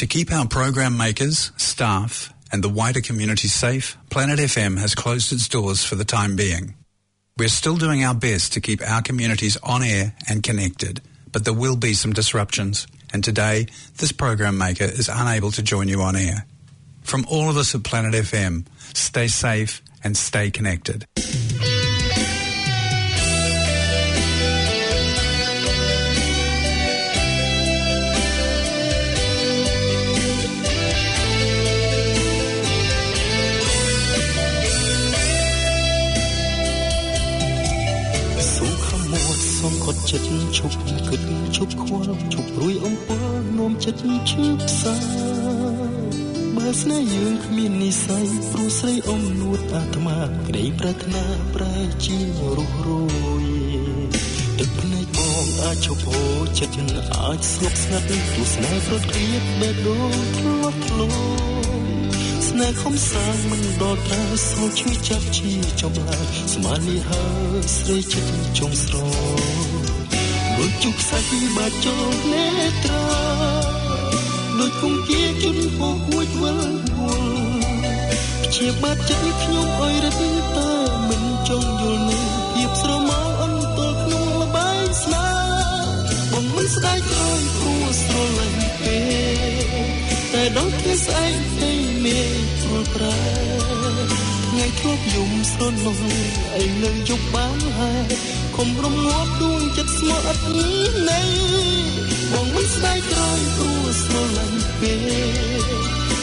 To keep our program makers, staff, and the wider community safe, Planet FM has closed its doors for the time being. We're still doing our best to keep our communities on air and connected, but there will be some disruptions, and today this program maker is unable to join you on air. From all of us at Planet FM, stay safe and stay connected. ត់ចិត្តឈប់គិតឈប់ខ្វល់ឈប់ព្រួយអំពើនោមចិត្តឈឺផ្សាបើស្នេហ៍យើងគ្មាននិស័យព្រោះស្រីអមនួតអាត្មាក្តីប្រាថ្នាប្រែជារស់រយទឹកភ្នែកបងអាចឈប់ហូរចិត្តអាចស្ងប់ស្ងាត់ទោះស្នេហ៍ប្រត់គ្រៀតបេះដូងធ្លាក់ធ្លោស្នេហ៍ខំសាងមិនដល់តែសូមជួយចាប់ជាចំឡាយស្មាននេះហើយស្រីចិត្តចងស្រ ដូចជុកសាច់បាច់ចូលនេត្រាដូចគង្គាជន់ហូហួចវល់វល់ជាបាត់ចិត្តខ្ញុំអើយរឹតតែមិនចង់យល់នឹងភាពស្រមោលអន្តរក្នុងលបាយស្នាបងមិនស្ដាយក្រោយគួស្រលាញ់ពេតែដល់ថ្ងៃស្អែកទេមេព្រួលប្រែ ថ្ងៃធ្លាប់យំស្រននោះឯងនៅយប់បានហើយខំរំងាប់ដួងចិត្តស្មោះអត់ណីបងមិនស្ដាយក្រោយព្រោះស្រលាញ់ពេ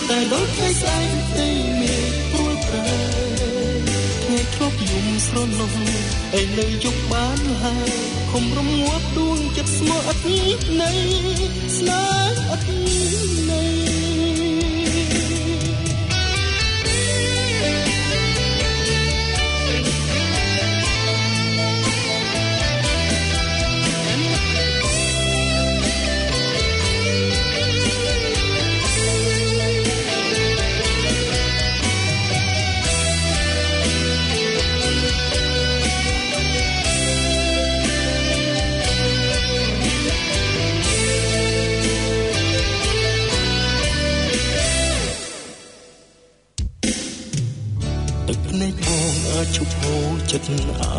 តែដល់ថ្ងៃស្អែកទេមេព្រួលប្រែថ្ងៃធ្លាប់យំស្រននោះឯងនៅយប់បានហើយខំរំងាប់ដួងចិត្តស្មោះអត់ណីស្នេហ៍អត់ណី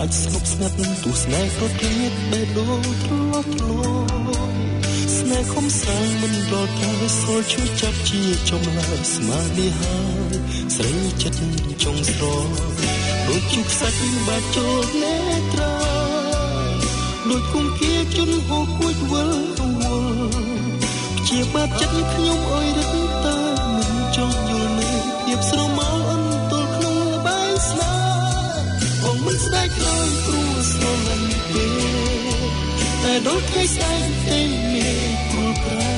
អាចស្ងប់ស្ងាត់ទោះស្នេហ៍ក៏គ្លៀតបេះដូងធ្លាប់ធ្លាប់ស្នេហ៍ខំសាងមិនដល់តែសូលជួយចាប់ជាចំឡាយស្មារតីហើយស្រីចិត្តចង់ស្រដូចជុកសាច់បាច់ចូលនេត្រាដូចគង្គាជន់ហូរគួចវល់វល់ជាបាត់ចិត្តខ្ញុំអើយរឹតតែមិនចង់យល់នៅភាពស្រមោល មិនស្ដាយក្រោយព្រោះស្រលាញ់ទេតែដល់ថ្ងៃស្អែកទេមានព្រោះប្រែ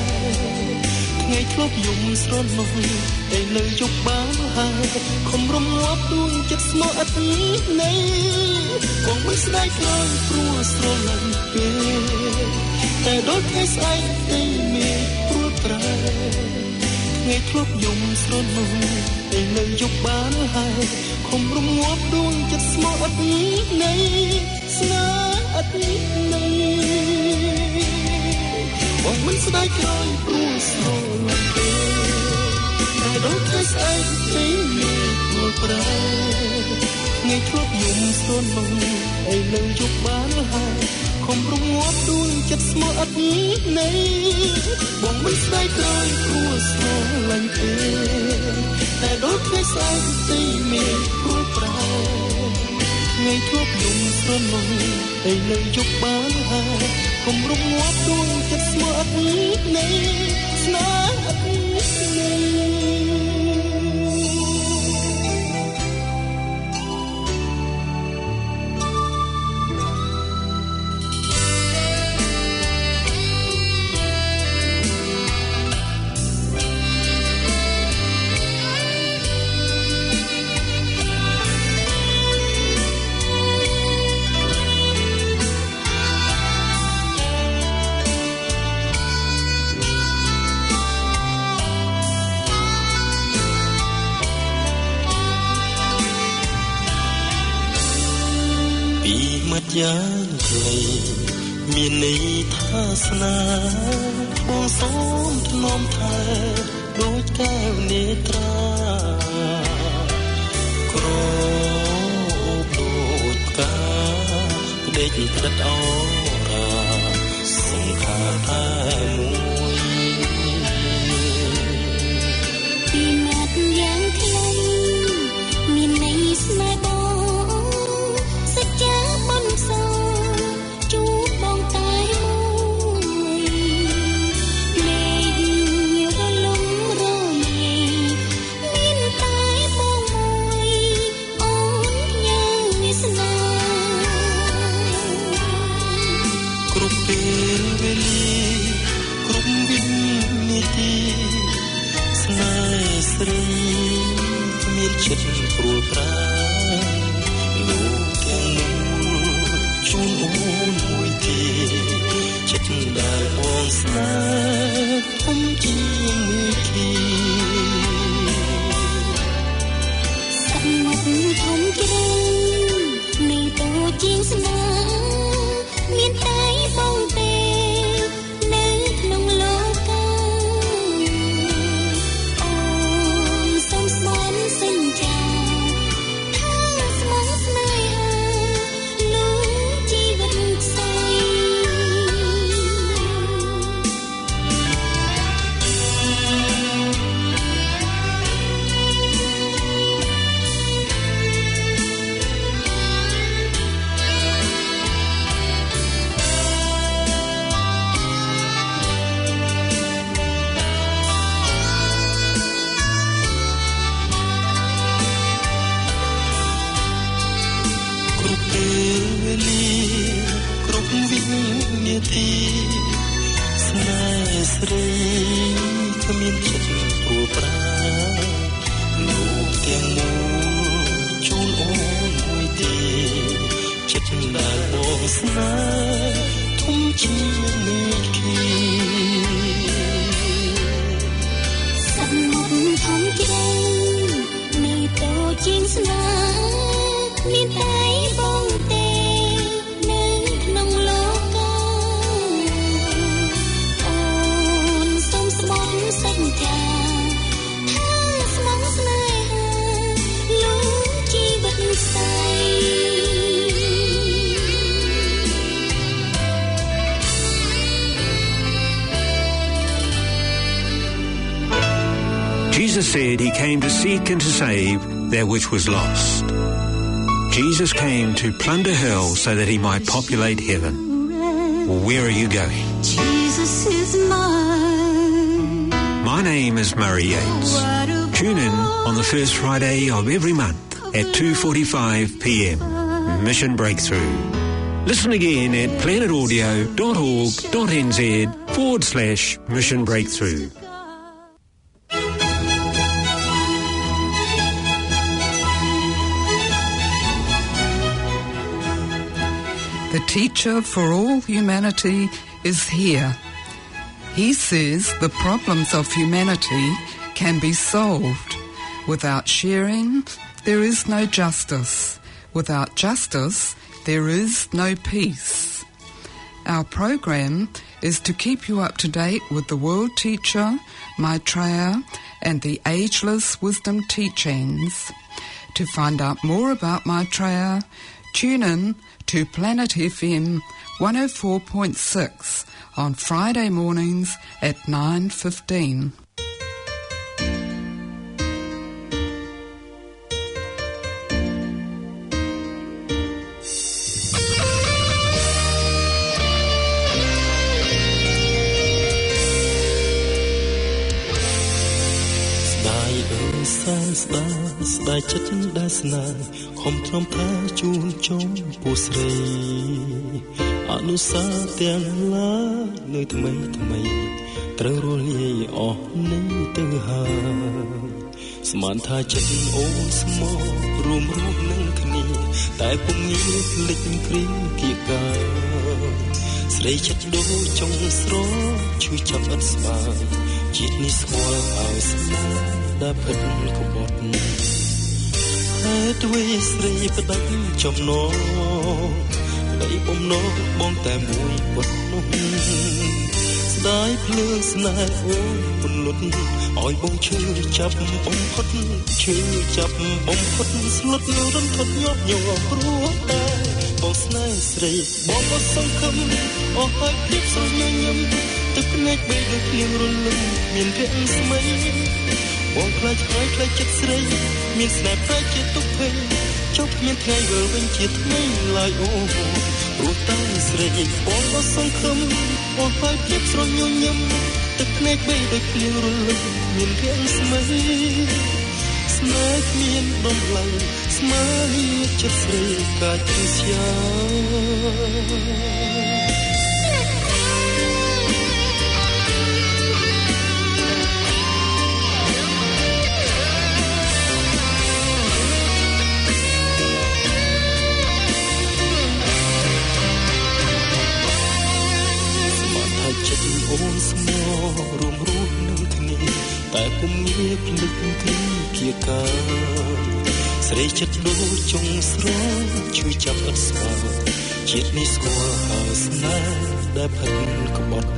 ថ្ងៃធ្លាប់យំស្រននោះតែនៅយប់បានហើយខំរំងាប់ដួងចិត្តស្មោះអត់ណីគង់មិនស្ដាយក្រោយព្រោះស្រលាញ់ទេតែដល់ថ្ងៃស្អែកទេមានព្រោះប្រែថ្ងៃធ្លាប់យំស្រននោះតែនៅយប់បានហើយ ខំរំងាប់ដួងចិត្តស្មោះអត់ណីស្នេហ៍អត់ណីបងមិនស្ដាយក្រោយព្រោះស្រលាញ់ទេតែដល់ថ្ងៃស្អែកទេមានព្រោះប្រែថ្ងៃធ្លាប់យំស្រននោះឯនៅយប់បានហើយ ខំរំងាប់ដួងចិត្តស្មោះអត់ណីបងមិនស្ដាយក្រោយព្រោះស្រលាញ់ទេតែដល់ថ្ងៃស្អែកទីមានព្រួលប្រែថ្ងៃធ្លាប់យំស្រននោះតែនៅយប់បានហើយគំរំងាប់ដួងចិត្តស្មោះអត់ណីស្នេហ៍ said he came to seek and to save that which was lost. Jesus came to plunder hell so that he might populate heaven. Where are you going? Jesus is mine. My name is Murray Yates. Tune in on the first Friday of every month at 2.45 p.m. Mission Breakthrough. Listen again at planetaudio.org.nz forward slash mission breakthrough. The teacher for all humanity is here. He says the problems of humanity can be solved. Without sharing, there is no justice. Without justice, there is no peace. Our program is to keep you up to date with the World Teacher, Maitreya, and the Ageless Wisdom Teachings. To find out more about Maitreya, tune in to Planet FM 104.6 on Friday mornings at 9:15. ស្ដាស្ដាយចិត្តដែលស្នេហ៍ខំទ្រាំថាជូនចុងពូស្រីអនុសាទាំងឡានៅថ្មីថ្មីត្រូវរលាយអស់នេះទៅហើយស្មានថាចិត្តអូនស្មោះរួមរស់នឹងគ្នាតែពុំងាយភ្លេចគ្រីគៀកាស្រីចិត្តដូចចុងស្រឈឺចាប់អត់ស្បាយជាតិនេះស្គាល់ឲ្យស្នេហ៍ ដែលពិតក្បត់ហហេតុអ្វីស្រីផ្ដាច់ចំណងដីបំណងបងតែមួយប៉ុណ្ណោះស្ដាយភ្លើងស្នេហ៍អូនពន្លត់ឲ្យបងឈឺចាប់បំផុតឈឺចាប់បំផុតស្លុតរន្ធត់ញាប់ញ័រព្រោះតែបងស្នេហ៍ស្រីបងក៏សង្ឃឹមអស់ហើយភាពស្រញញឹមទឹកភ្នែកបីដូចភ្លៀងរលឹមមានភ័ក្រស្មី បងខ្លាចហើយខ្លាចចិត្តស្រី មានស្នេហ៍ប្រែជាទុកភ័យចុកមានថ្ងៃវិលវិញជាថ្មីឡើយអូព្រោះតែស្រីបងក៏សង្ឃឹមអស់ហើយភាពស្រញញឹមទឹកភ្នែកបីដូចភ្លៀងរលឹមមានភ័ក្រស្មីស្នេហ៍គ្មានដំឡៃស្មើចិត្តស្រីកាច់ស្យា ចិត្តអូនស្មោរួមរស់នឹងគ្នាតែពុំមានភ្លេចគ្រាគៀកាស្រីចិត្តដូចចុងស្រងជួយចាប់អត់ស្គាល់ជាតិនេះស្គាល់ហើយស្នេហ៍ដែលផិនក្បត់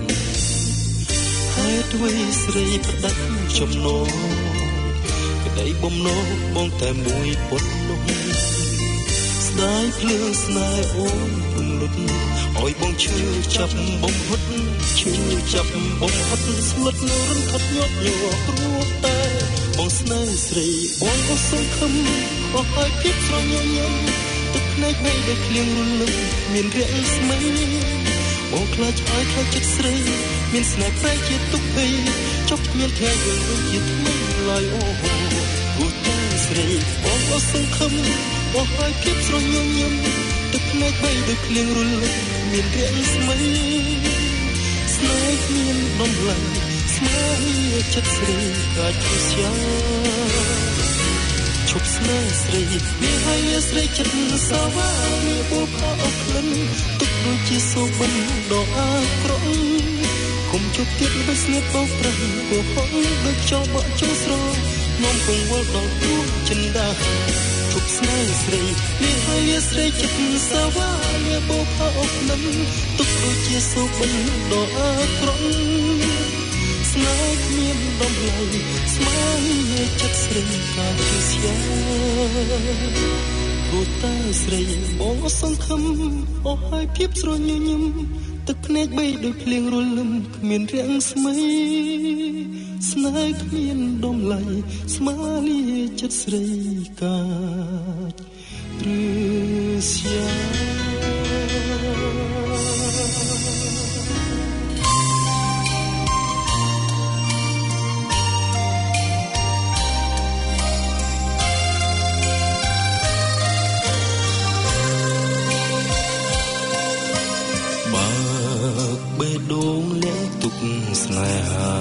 ហេតុអ្វីស្រីប្រដាប់ចំណងក្តីបំណងបងតែមួយប៉ុណ្ណោះ ស្ដាយភ្លើងស្នេហ៍អូនពំលត់ឲ្យបងឈឺចាប់បំហត់ឈឺចាប់បំហត់ស្លុតនៅរន្ធត់ញាប់ញ័រព្រោះតែបងស្នេហ៍ស្រីបងក៏សង្ឃឹមអស់ហើយភាពស្រញញឹមទឹកភ្នែកបីដែលភ្លៀងរលឹមមានរាក់ស្មីបងខ្លាចឲ្យខ្លាចចិត្តស្រីមានស្នេហ៍ប្រែជាទុកភ័យចុកមានថ្ងៃយើងដូចជាថ្មីឡើយអូព្រោះតែស្រីបងក៏សង្ឃឹម អស់ហើយភាពស្រញញឹមទឹកភ្នែកបីដូចភ្លៀងរលឹមមានរាក់ស្មីស្នេហ៍គ្មានដំឡៃស្មើចិត្តស្រីកាច់ជាស្យាឈប់ស្នេហ៍ស្រីមានហើយស្រីចិត្តសាវាមានបុលខអក្លិនទុកដូចជាសូបិនដ៏អាក្រក់គុំជប់ទៀតដូចស្នៀតបោកប្រឹងគោហងដូចចោលបក់ចូលស្រនាំកង្វល់ដល់ទូចិនដាជ ប់ស្នេហ៍ស្រីមានហើយស្រីចិត្តសាវាមានបុលខអក្លិនទុកដូចជាសូបិនដ៏អាក្រក់ស្នេហ៍គ្មានដំឡៃស្មើចិត្តស្រីកាជាស្យាព្រោះតែស្រីបងសង្ឃឹមអស់ហើយភាពស្រញញឹមទឹកភ្នែកបីដូចភ្លៀងរលឹមគ្មានរាំងស្មី ស្នេហ៍គ្មានដំឡៃស្មើលាចិត្តស្រីកាចឬស្យាស្នេហា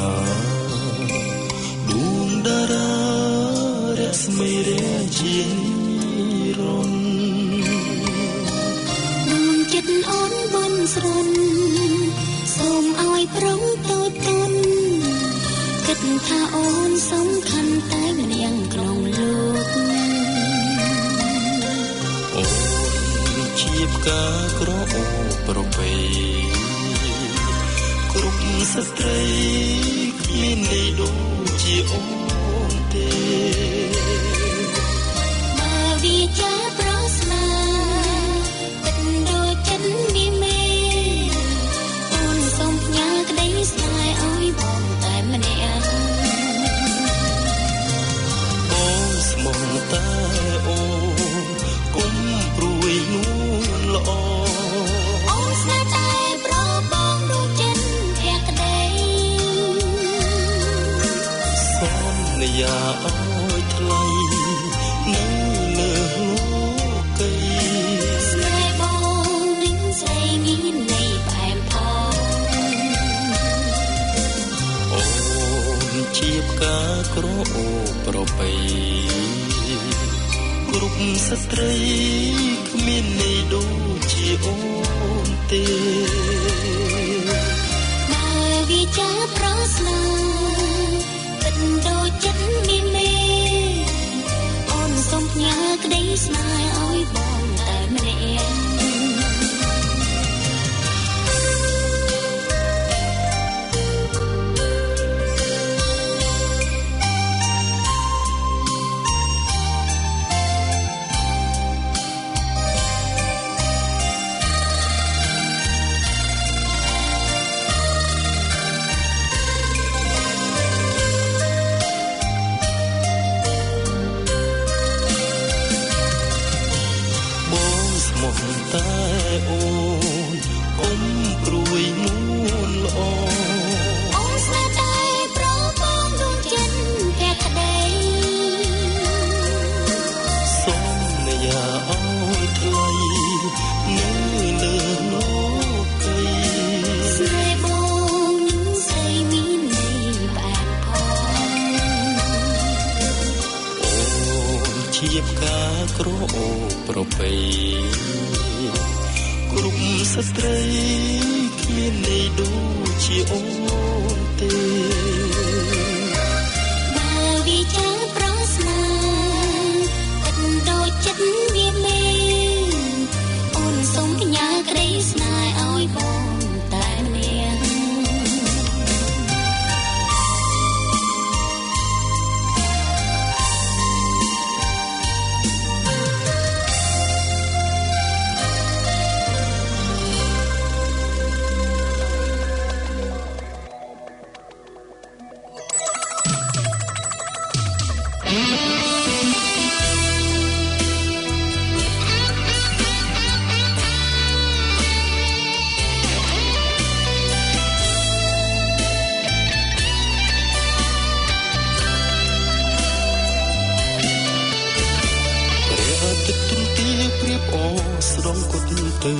ងគុតទៅ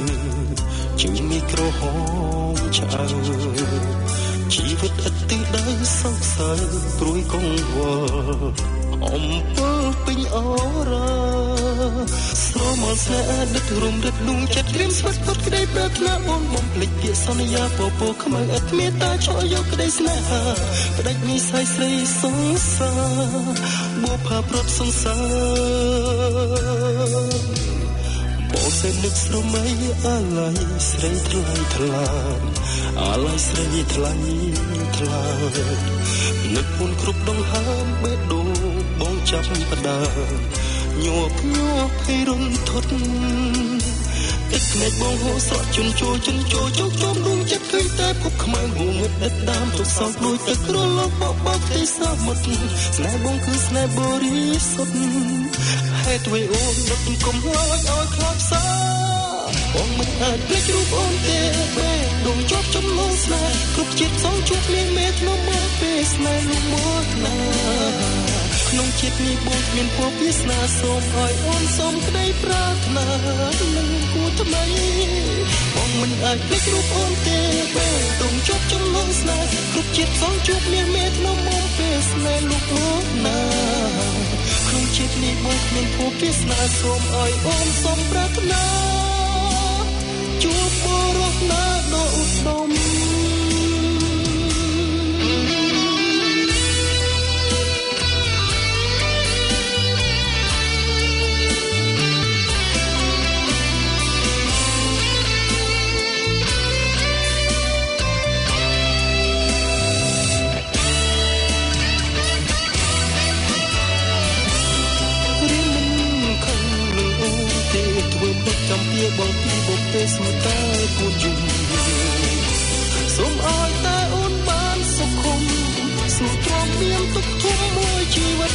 ជើងមីក្រហមឆ្អើជីវិតឥតទិសដៅសង្សារព្រួយកង្វល់អំពើពេញអរ៉ាស្រមល់ស្នេហ៍ដិតរំរិតលងចិត្តក្រៀមស្វិតផុតក្តីប្រាថ្នាបងបំភ្លេចពាក្យសន្យាពពោខ្មៅឥតមេត្តាឆក់យកក្តីស្នេហាផ្ដាច់និស័យស្រីសង្សារបួផាប្រត់សង្សារបង សេនឹកស្រមៃអាឡ័យស្រីថ្លៃថ្លាអាឡ័យស្រីថ្លៃថ្លានឹកពុនគ្រប់ដងហើមបេះដូងបងចាប់ផ្ដើមញាប់ញាប់ភ័យរន្ធត់ទឹកភ្នែកបងហូរស្រក់ជន់ចូលជន់ចូលជោគជុំដួងចិត្តឃើញតែភពខ្មៅងងឹតដិតដាមទុកសោកដូចទឹកក្រឡកបបបទេសមុទ្រស្នេហ៍បងគឺស្នេហ៍បរិសុទ្ធហេតុអ្វីអូនដឹកគុំហើយឲ្យខ្លោចសា បងមិនអាចភ្លេចរូបអូនទេបែដងជាប់ចំណងស្នេហ៍គ្រប់ជាតិសងជួបមានមេធ្នំមកពេលស្នេហ៍លោកមកណាក្នុងជាតិនេះបងមានពរវាសនាសូមឲ្យអូនសូមក្តីប្រាថ្នានឹងគូថ្មីបងមិនអាចភ្លេចរូបអូនទេបែដងជាប់ចំណងស្នេហ៍គ្រប់ជាតិសងជួបមានមេធ្នំមកពេលស្នេហ៍លោកមកណាក្នុងជាតិនេះបងមានពរវាសនាសូមឲ្យអូនសូមប្រាថ្នា ជួបបរោះណាដ៏ឧត្តម បុកកំពីបងពីបុកទេសួរតែពួនយំសូមឲ្យតែអូនបានសុខុមសូមទ្រាំមានទុកធំមួយជីវិត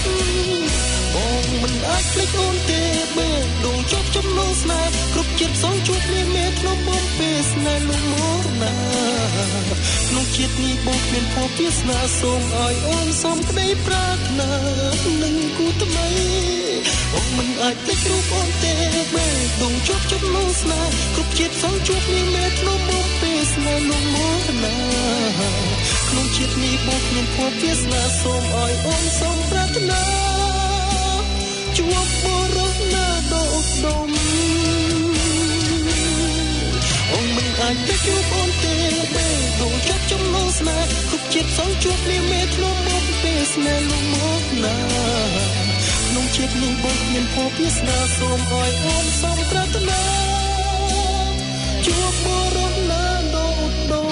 បងមិនអាចភ្លេចអូនទេបេះដូងជាប់ចំណងស្នេហ៍គ្រប់ជាតិសងជួបមានមេក្នុងបំពេលស្នេហ៍លំមកណាក្នុងជាតិនេះបងមានភពវាសនាសូមឲ្យអូនសូមក្តីប្រាថ្នានឹងគូថ្មី បងមិនអាចភ្លេចរូបអូនទេបេះដូងជាប់ចំណងស្នេហ៍គ្រប់ជាតិសងជួបមានមេក្នុងបំពេលស្នេហ៍លំមកណាក្នុងជាតិនេះបងមានភពវាសនាសូមឲ្យអូនសូមប្រាថ្នាជួបបរោះណាដ៏ឧត្តមអូនមិនអាចទៅជួបអូនទេបេះដូងជាប់ចំណងស្នេហ៍គ្រប់ជាតិសងជួបនាមេធ្នំមកពេលស្នេហ៍លំមកណា ក្នុង ក្នុងជាតិនេះបងមានពោវាសនាសូមឲ្យអូនសំប្រាថ្នាជួបបរោះណាដ៏ឧត្តម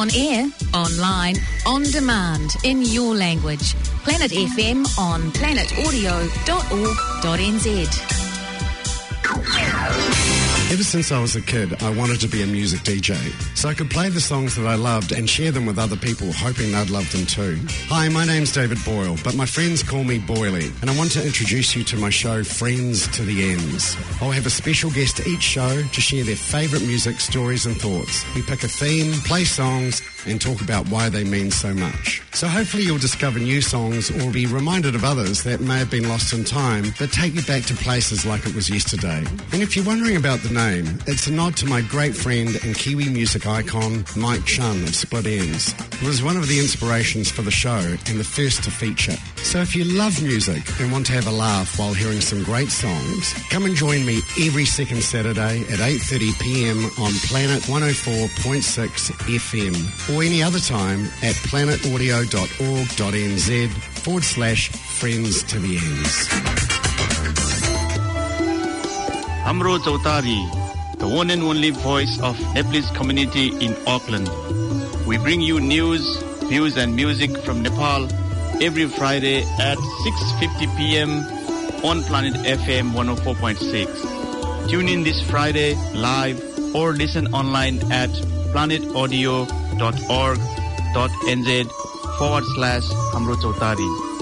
On air, online, on demand, in your language. Planet FM on planetaudio.org.nz. Ever since I was a kid, I wanted to be a music DJ, so I could play the songs that I loved and share them with other people, hoping they'd love them too. Hi, my name's David Boyle, but my friends call me Boyley, and I want to introduce you to my show, Friends to the Ends. I'll have a special guest each show to share their favourite music, stories, and thoughts. We pick a theme, play songs, and talk about why they mean so much. So hopefully you'll discover new songs or be reminded of others that may have been lost in time, but take you back to places like it was yesterday. And if you're wondering about the name, it's a nod to my great friend and Kiwi music icon, Mike Chun of Split Ends, who was one of the inspirations for the show and the first to feature. So if you love music and want to have a laugh while hearing some great songs, come and join me every second Saturday at 8.30pm on Planet 104.6 FM or any other time at planetaudio.org.nz forward slash friends to the ends. Amro Chautari, the one and only voice of Nepalese community in Auckland. We bring you news, views and music from Nepal every Friday at 6.50 p.m. on Planet FM 104.6. Tune in this Friday live or listen online at planetaudio.org.nz forward slash Amro Chautari.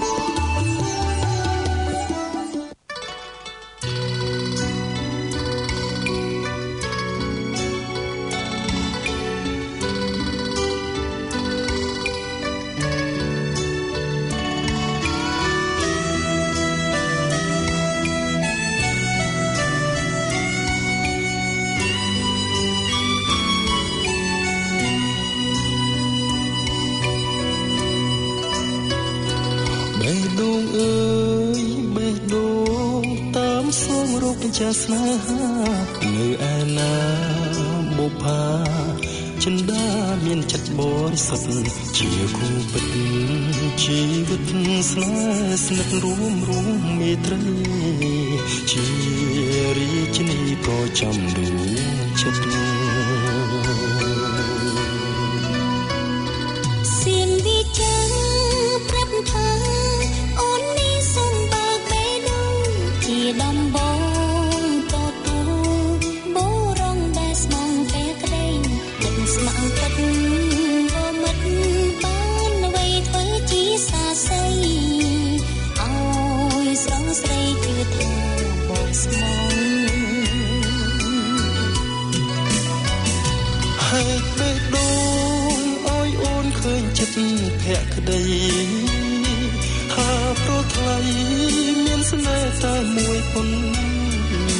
តែមួយប៉ុណ្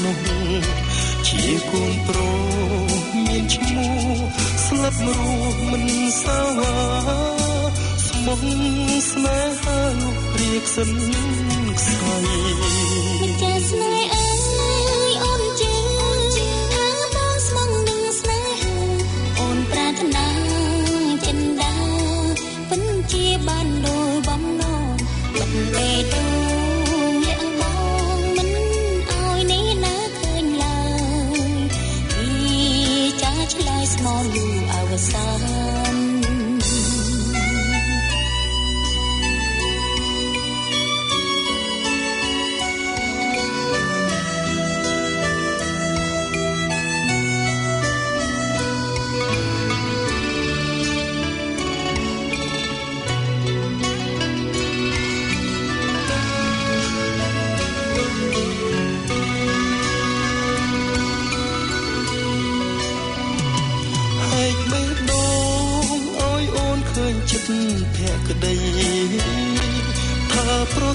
ណោះជាកូនប្រុសមានឈ្មោះស្លាប់រស់មិនសាវាស្មងស្នេហាលោករៀកសិនខ្សែមិ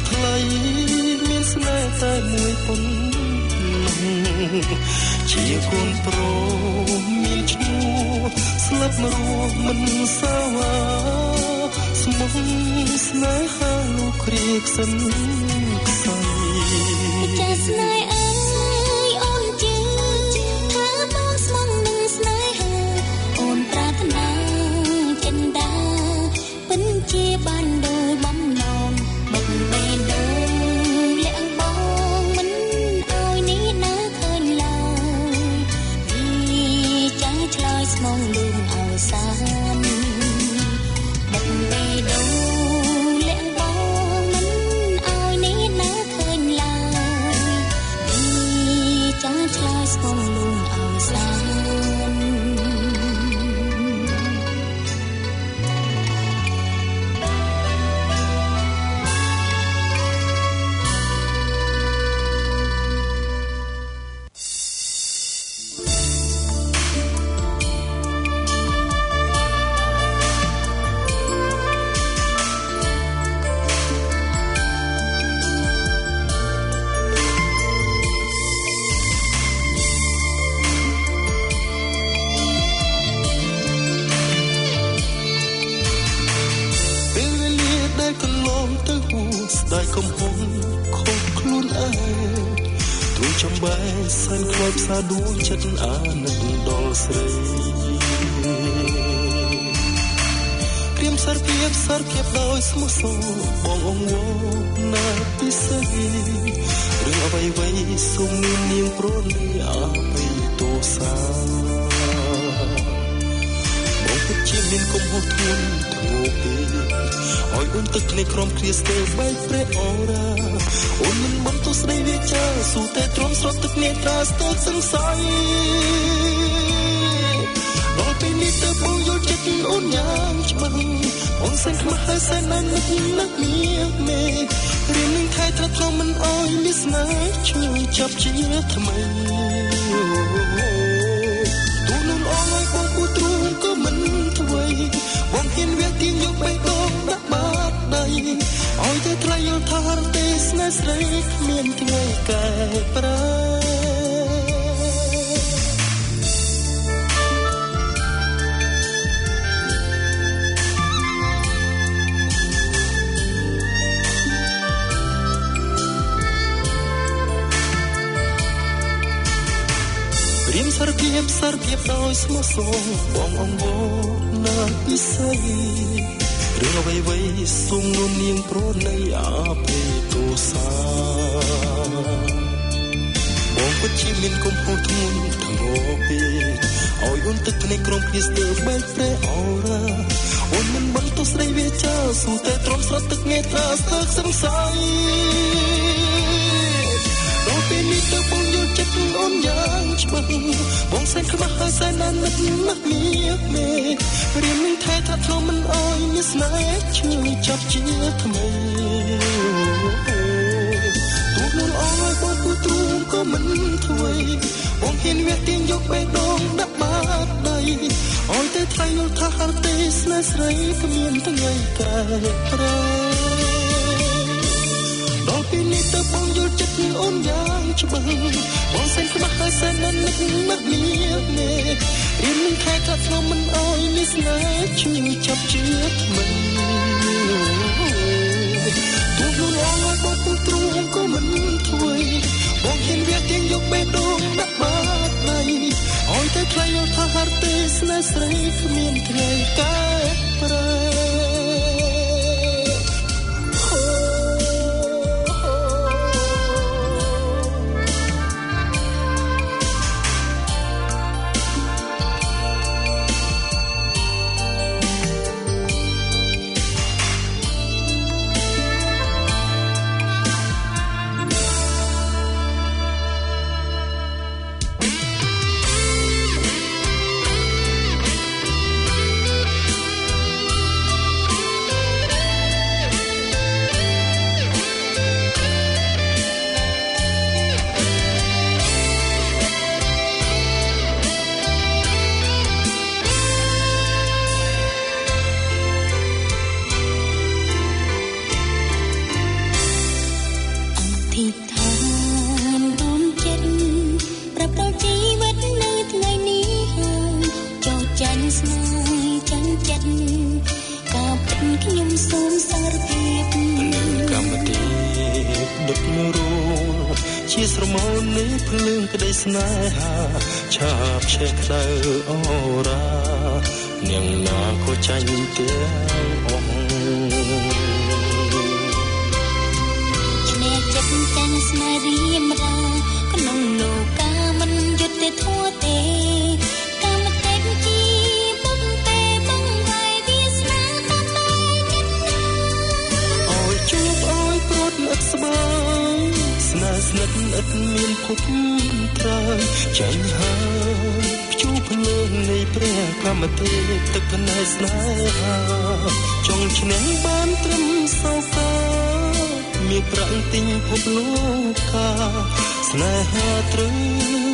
ថ្លៃមានស្នេហ៍តែមួយប៉ុណ្ណោះជាកូនប្រុសមានឈ្មោះស្លាប់រស់មិនសាវាស្មងស្នេហាលោកគ្រាកសិនខ្សែចាស្នេហ៍អើយអូនជឿថាបងស្មងនឹងស្នេហាអូនប្រាថ្នាជាបានដោ មានកំហុសធ្ងន់ធ្ងរពេកឲ្យអូនទឹកភ្នែកក្រំគ្រាស្ទើបែកព្រែកអរ៉ាអូនមិនបានទោះស្ដីវាចាស៊ូតែទ្រាំស្រត់ទឹកនេត្រាស្ទើសង្ស័យដល់ពេលនេះទៅបងយល់ចិត្តអូនយ៉ាងច្បាស់អូនសែនខ្មាស់ហើយសែនណាស់នឹកនឹកមៀកមេរៀននឹងថែថ្នាក់ថ្នមមិនអោយមានស្នេហ៍ជួយចាប់ជាថ្មី ឲ្យតែថ្លៃយល់ថារទេស្នេហ៍ស្រីគ្មានថ្ងៃកែប្រែរៀមសារភាពសារភាពដោយស្មោះសរបងអងវណាពិសេស រឿងអ្វីអ្វីសុំនួននាងប្រណីអភ័យទោសាបងពិតជាមានកំហុសធ្ងន់ធ្ងរពេកឲ្យអូនទឹកភ្នែកក្រំគ្នាស្ទើបែកព្រែអរ៉ាអូនមិនបានទោះស្ដីវាចាស៊ូតែទ្រាំស្រត់ទឹកនេត្រាស្ទើសង្ស័យដល់ពេលនេះទៅបងយល់ចិត្តអូនយ៉ាងច្បាស់បងសែនខ្មាស់ហើយសែនណាស់នឹកណាស់មៀក មេរៀននឹងថែថាធ្នមមិនអោយមានស្នេហ៍ជួយចាប់ជាថ្មីទូនួនអងឲ្យបងគូទ្រូងក៏មិនធ្វើបងហ៊ានវាទៀងយកបេះដូងដាក់បាតដៃឲ្យតែថ្លៃយល់ថាហរទេស្នេហ៍ស្រីគ្មានថ្ងៃកែប្រែដល់ពេលនេះទៅបងយល់ចិត្តអូនយ៉ាងច្បាស់បងសែនខ្មាស់ហើយសែនណាស់នឹកណាស់មៀកមេ រៀននឹងខែថាធ្នមមិនអោយមានស្នេហ៍ជួយចាប់ជាថ្មីទូខ្លួនអងឲ្យបងពុទ្រូងក៏មិនធ្វើបងហ៊ានវាទៀងយកបេះដូងដាក់បាតដៃឲ្យតែថ្លៃយល់ថាហរទេស្នេហ៍ស្រីគ្មានថ្ងៃកែប្រែ ភពត្រើយចាញ់ហើយភ្ជួរភ្លើងនៃព្រះកម្មទេពទឹកភ្នែកស្នេហាចង់ឈ្នះបានត្រឹមសោកាមានប្រាំងទិញភពលោកកាស្នេហាត្រូវ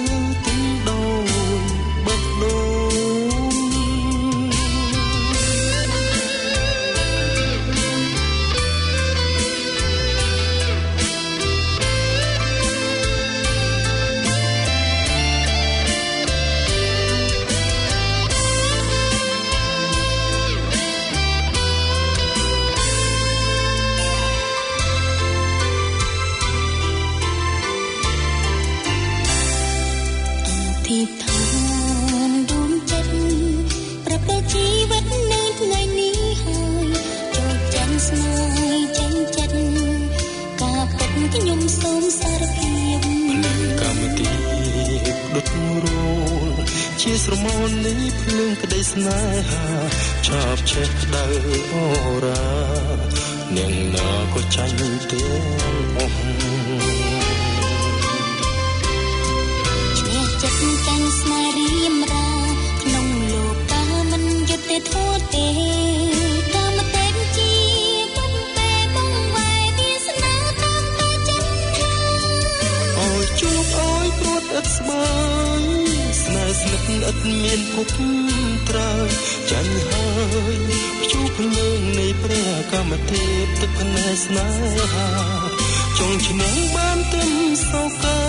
ចង់ឈ្នះបានត្រឹមសោកា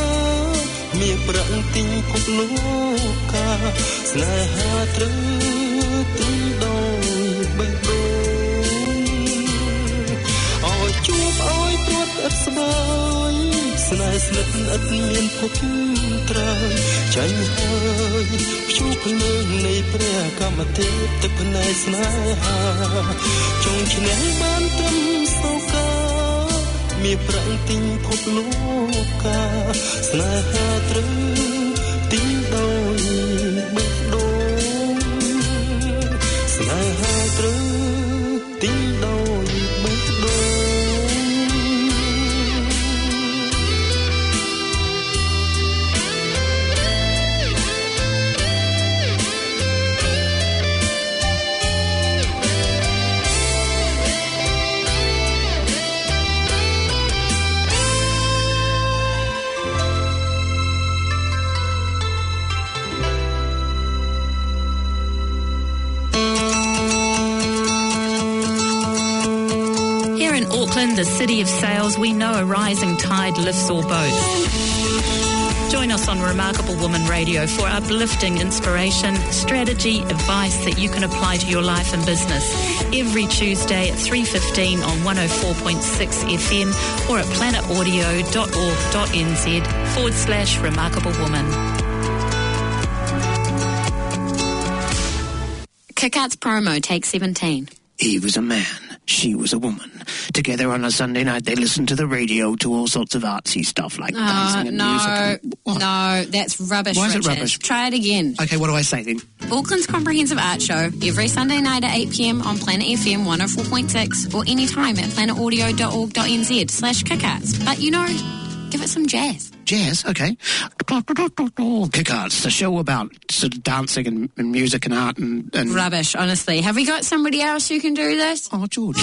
មានប្រាំងទិញភពលោកកាស្នេហាត្រូវទិញដោយបេះដូងអោយជួបអោយព្រួតឥតស្បើយស្នេហ៍ស្និទ្ធឥតមានភពត្រើយចាញ់ហើយភ្ជួរភ្លើងនៃព្រះកម្មទេពទឹកភ្នែកស្នេហាចង់ឈ្នះបានត្រឹមសោកា មានប្រាំងទិញភពលោកកាស្នេហាត្រូវទិញដោយ know a rising tide lifts all boats. Join us on Remarkable Woman Radio for uplifting inspiration, strategy, advice that you can apply to your life and business. Every Tuesday at 3.15 on 104.6 FM or at planetaudio.org.nz forward slash Remarkable Woman. Kickout's promo, take 17. He was a man, she was a woman. Together on a Sunday night, they listen to the radio to all sorts of artsy stuff like dancing Uh, and no, music. and- no, that's rubbish, Why is it rubbish? Try it again. Okay, what do I say then? Auckland's Comprehensive Art Show, every Sunday night at 8pm on Planet FM 104.6 or anytime at planetaudio.org.nz slash kickarts. But, you know, give it some jazz. Jazz, okay. Kickarts, the show about sort of dancing and, and music and art and, and Rubbish, honestly. Have we got somebody else who can do this? Oh, George.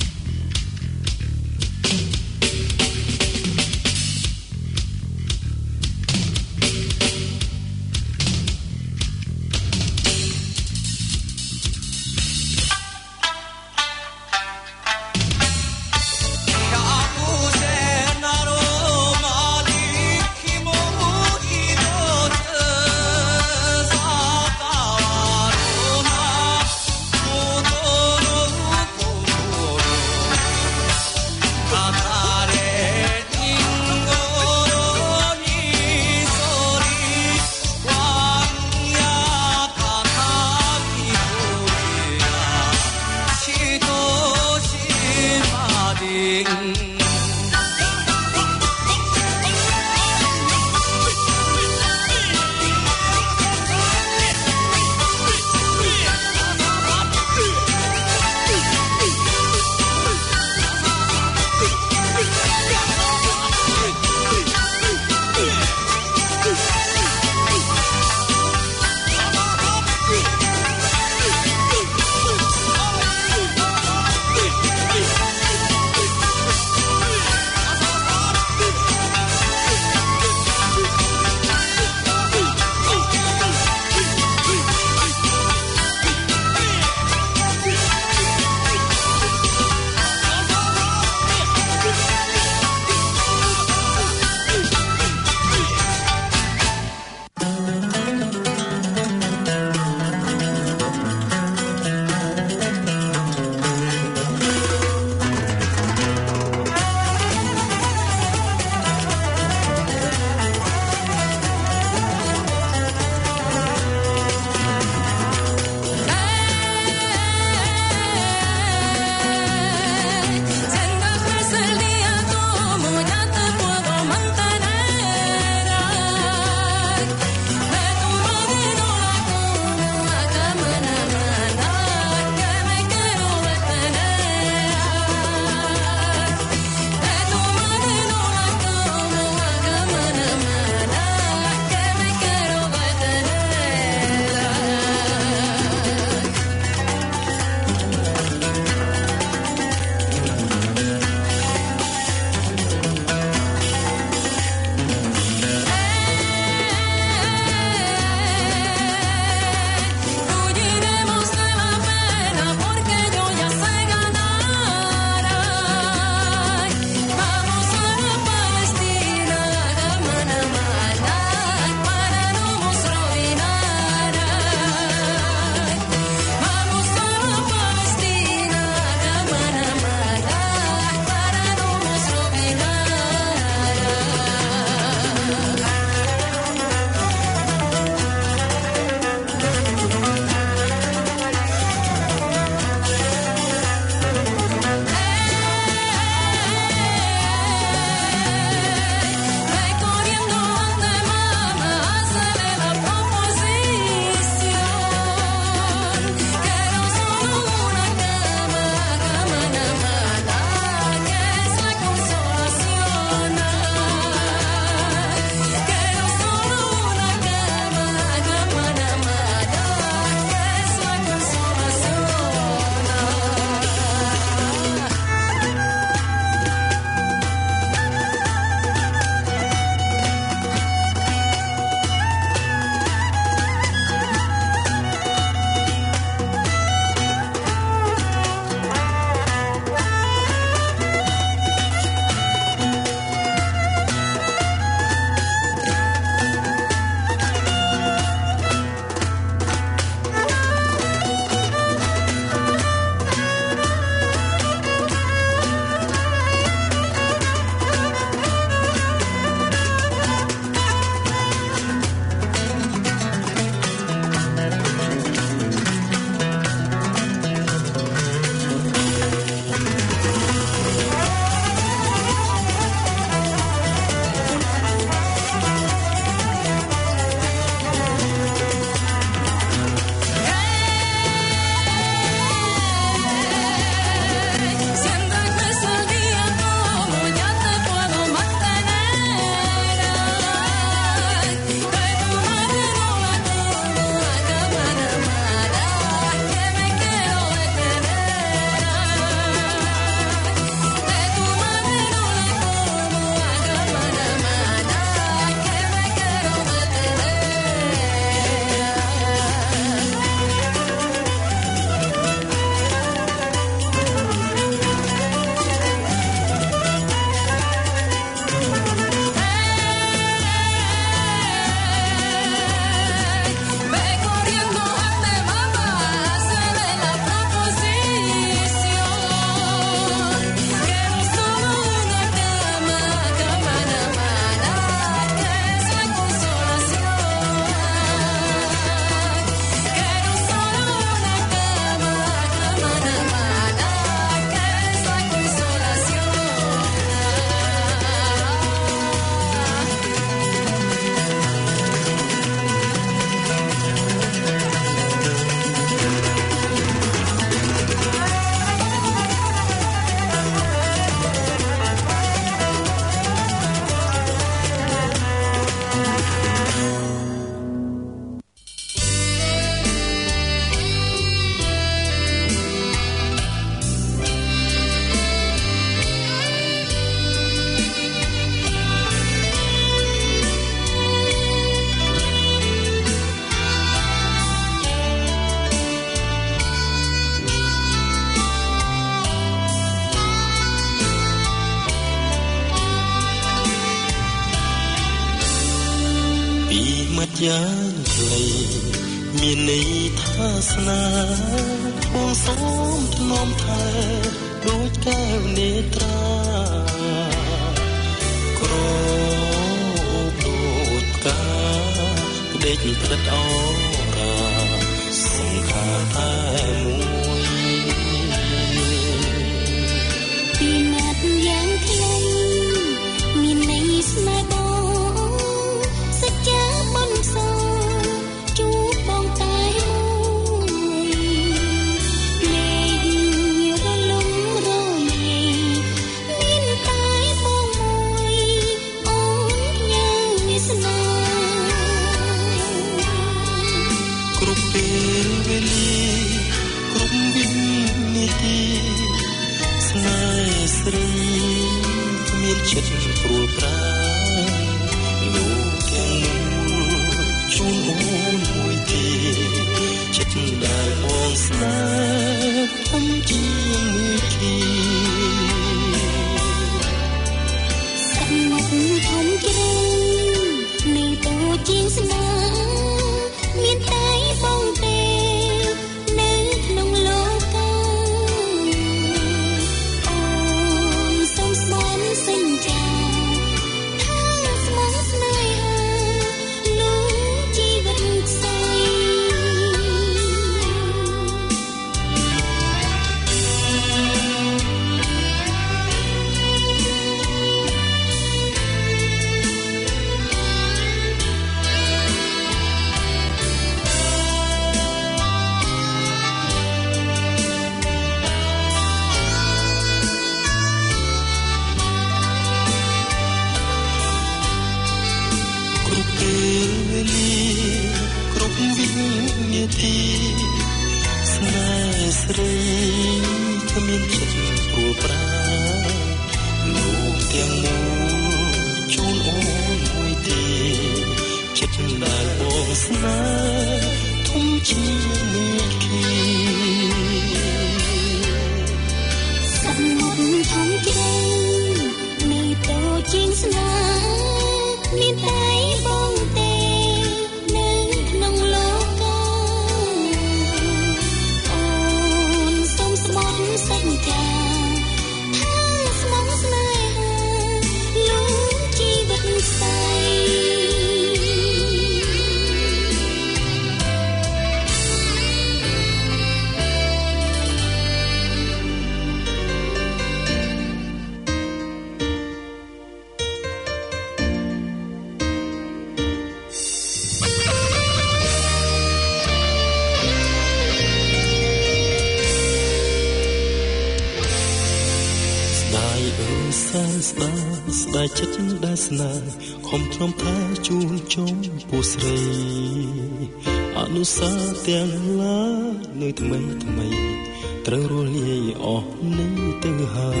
អស់នេះទៅហើយ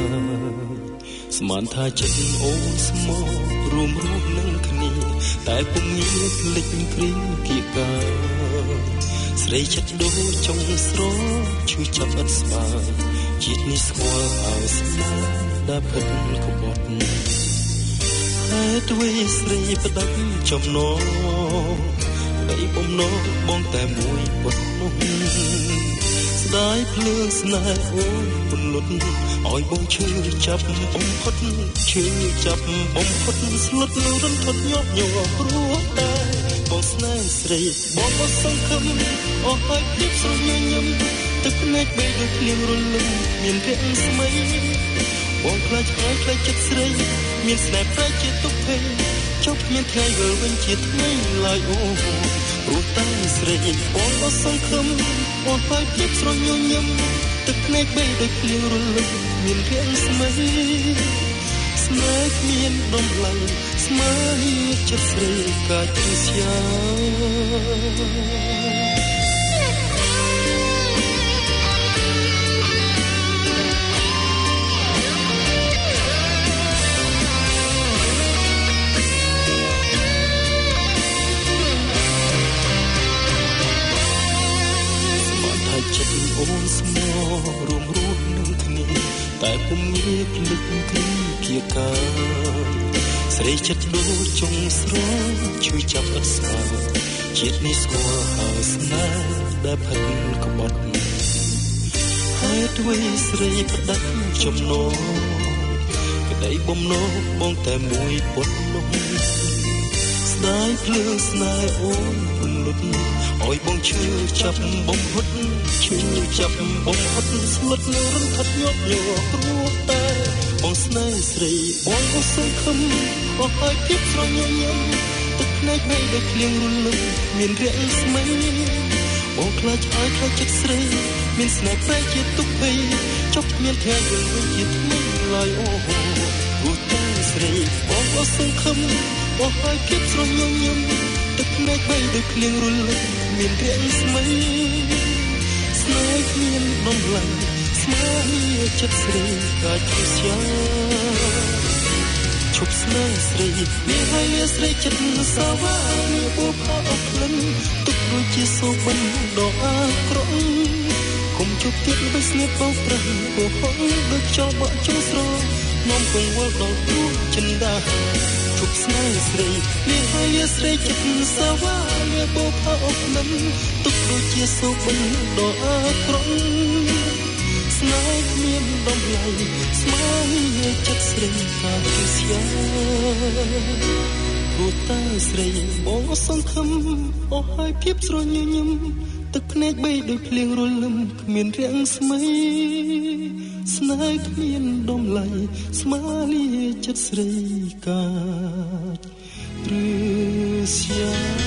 ស្មានថាចិត្តអូនស្មោះរួមរស់នឹងគ្នា តែពុំងាយភ្លេចគ្រាគៀកកាស្រីចិត្តដូចចុងស្រឈឺចាប់អត់ស្បាយជាតិនេះស្គាល់ឲ្យស្នាដែលពិតក្បត់ហេតុអ្វីស្រីផ្ដាច់ចំណងដីបំណងបងតែមួយប៉ុណ្ណោះស្ដាយភ្លើងស្នេហ៍អូនពន្លត់ឲ្យបងឈឺចាប់បំផុតឈឺចាប់បំផុតស្លុតនៅរន្ធត់ញាប់ញ័រព្រោះតែបងស្នេហ៍ស្រីបងក៏សង្ឃឹមអស់ហើយព្រៀបស្រញញឹមទឹកភ្នែកបីដូចភ្លៀងរលឹមមានភ័ក្រស្មីបងខ្លាចខ្លាចខ្លាចចិត្តស្រីមានស្នេហ៍ប្រែជាទុកភ័យចុកមានថ្ងៃវិលវិញជាថ្មីឡើយអូ ព្រោះតែស្រីបងក៏សង្ឃឹមបងហើយព្រៀបស្រញញឹមទឹកភ្នែកបីដូចភ្លៀងរលឹមមានភ័ក្រស្មីស្នេហ៍គ្មានដំឡៃស្មើចិត្តស្រីកាចជាស្យា អូនស្មោះរួមរស់នឹងគ្នាតែពុំងាយភ្លេចគ្រាគៀកាស្ស្រីចិត្តដូចចុងស្រងជួយចាប់អត់ស្មាជាតិនេះស្គាល់ហើយស្នេហ៍ដែលផិតក្បត់ហេតុអ្វីស្រីផ្ដាច់ចំណងក្តីបំណងបងតែមួយពុតនោះ ស្ដាយភ្លើងស្នេហ៍អូនពន្លត់ឲ្យបងឈឺចាប់បំផុតឈឺចាប់បំផុតស្លុតនៅរំខាត់ញាប់ញ័រព្រោះតែបងស្នេហ៍ស្រីបងអស់សង្ឃឹមអស់ហើយភាពស្រញញឹមទឹកភ្នែកបីដូចភ្លៀងរលឹមមានរាក់ស្មៃបងខ្លាចហើយខ្លាចចិត្តស្រីមានស្នេហ៍ប្រែជាទុកភ័យចប់មានថ្ងៃយើងវិញជាថ្មីឡើយអូព្រោះតែស្រីបងអស់សង្ឃឹម អស់ហើយភាពស្រញញឹមទឹកភ្នែកបីដូចភ្លៀងរលឹមមានរាក់ស្មៃស្នេហ៍គ្មានដំឡៃស្មើចិត្តស្រីកាច់ជាស្យាឈប់ស្នេហ៍ស្រីនេះហើយលាស្រីចិត្តសាវានេះបុផាអស់ក្លិនទុកដូចជាសូបិនដ៏អាក្រក់គុំជប់ទៀតបិស្នេហ៍បងប្រឹងពោហងដូចចោលបក់ចូលស្រនាំពងវល់ដល់ទូចិនដា ជប់ស្នេហ៍ស្រីនេះហើយលាស្រីចិត្តសាវានេះបុផាអស់ក្លិនទុកដូចជាសូបិនដ៏អាក្រក់ស្នេហ៍គ្មានដំឡៃស្មើចិត្តស្រីកាជាស្យាព្រោះតែស្រីបងសង្ឃឹមអស់ហើយភាពស្រញញឹមទឹកភ្នែកបីដូចភ្លៀងរលឹមគ្មានរាំងស្មៃ ស្នេហ៍គ្មានដំឡៃស្មើលាចិត្តស្រីកាចឬស្យា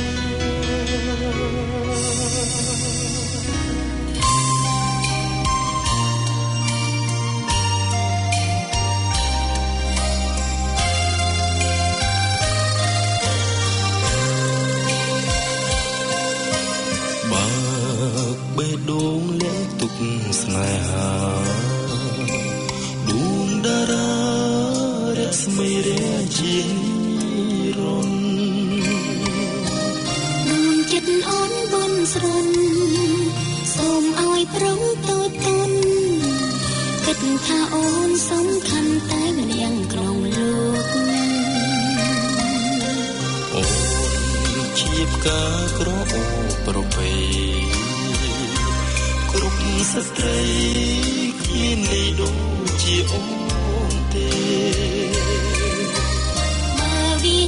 ជារនដួងចិត្តអូនបនស្រន់សូមឲ្យប្រងតូចតន់គិតថាអូនសំខាន់តែម្នាក់ក្នុងលោកអូនជាបការក្រអូប្រពៃគ្រប់ស្ត្រីគ្មាននេះដូចជាអូនទេបើ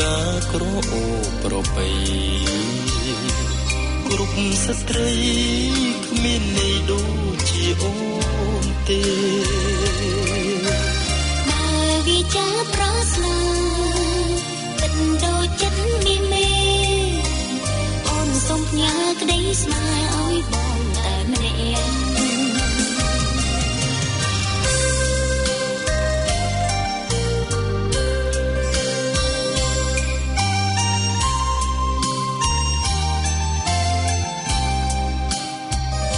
ការក្រអូប្រពៃគ្រប់ស្ត្រីគ្មានន័យដូចជាអូនទេបើវាចាប្រស្នាពិតដូចចិត្តមានមេអូនសូមផ្ញើក្តីស្នេហ៍ឲ្យបង